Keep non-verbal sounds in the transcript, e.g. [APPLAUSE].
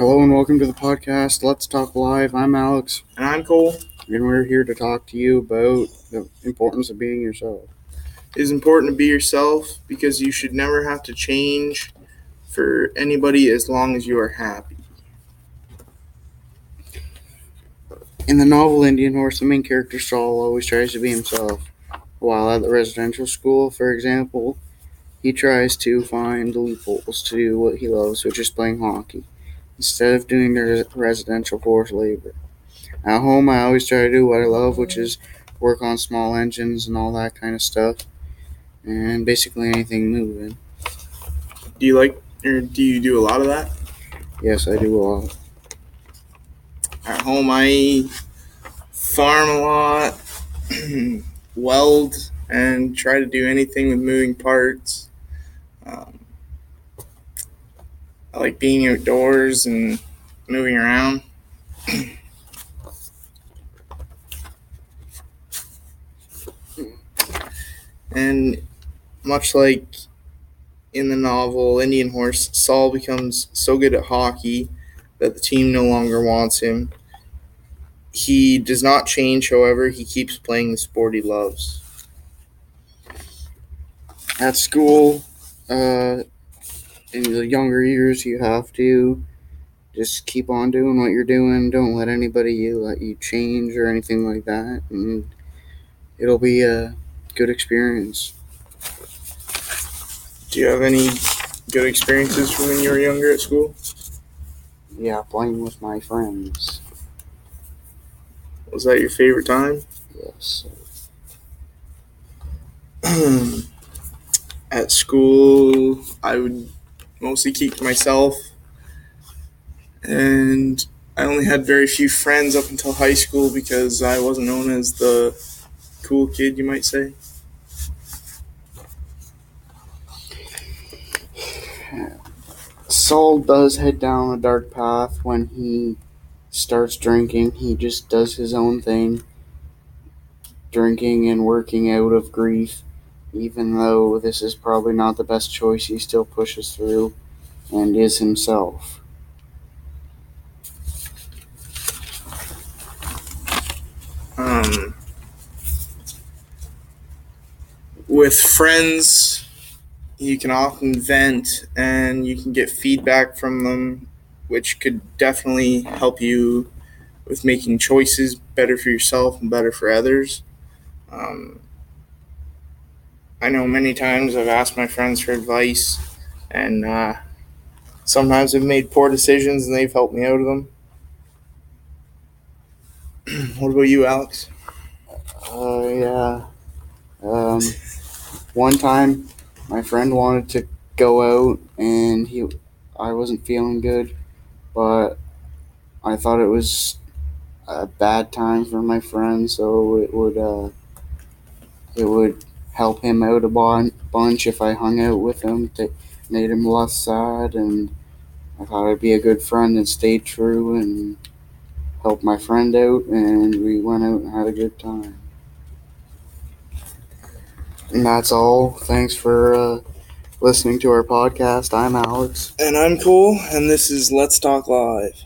Hello and welcome to the podcast. Let's talk live. I'm Alex, And I'm Cole. and we're here to talk to you about the importance of being yourself. It is important to be yourself because you should never have to change for anybody as long as you are happy. In the novel Indian Horse, the main character Saul always tries to be himself. While at the residential school, for example, he tries to find loopholes to do what he loves, which is playing hockey, instead of doing the res- residential forced labor. At home, I always try to do what I love, which is work on small engines and all that kind of stuff, and basically anything moving. Do you like or do you do a lot of that? Yes, I do a lot. At home I farm a lot, [CLEARS THROAT] weld, and try to do anything with moving parts. Um, I like being outdoors and moving around. and much like in the novel Indian Horse, Saul becomes so good at hockey that the team no longer wants him. He does not change, however, he keeps playing the sport he loves. At school, uh, in the younger years, you have to just keep on doing what you're doing. Don't let anybody let you change or anything like that, and it'll be a good experience. Do you have any good experiences from when you were younger at school? Yeah, playing with my friends. Was that your favorite time? Yes. [CLEARS THROAT] at school, I would mostly keep to myself, and I only had very few friends up until high school because I wasn't known as the cool kid, you might say. Saul does head down a dark path when he starts drinking. He just does his own thing, drinking and working out of grief. Even though this is probably not the best choice, he still pushes through and is himself. Um, with friends, you can often vent and you can get feedback from them, which could definitely help you with making choices better for yourself and better for others. Um, I know many times I've asked my friends for advice, and uh, sometimes I've made poor decisions and they've helped me out of them. [CLEARS THROAT] what about you, Alex? Uh, yeah. Um, one time, my friend wanted to go out, and he, I wasn't feeling good, but I thought it was a bad time for my friend, so it would, uh, it would help him out a bon- bunch if I hung out with him, to made him less sad, and I thought I'd be a good friend and stay true and help my friend out, and we went out and had a good time. And that's all. Thanks for uh, listening to our podcast. I'm Alex. And I'm Cole, and this is Let's Talk Live.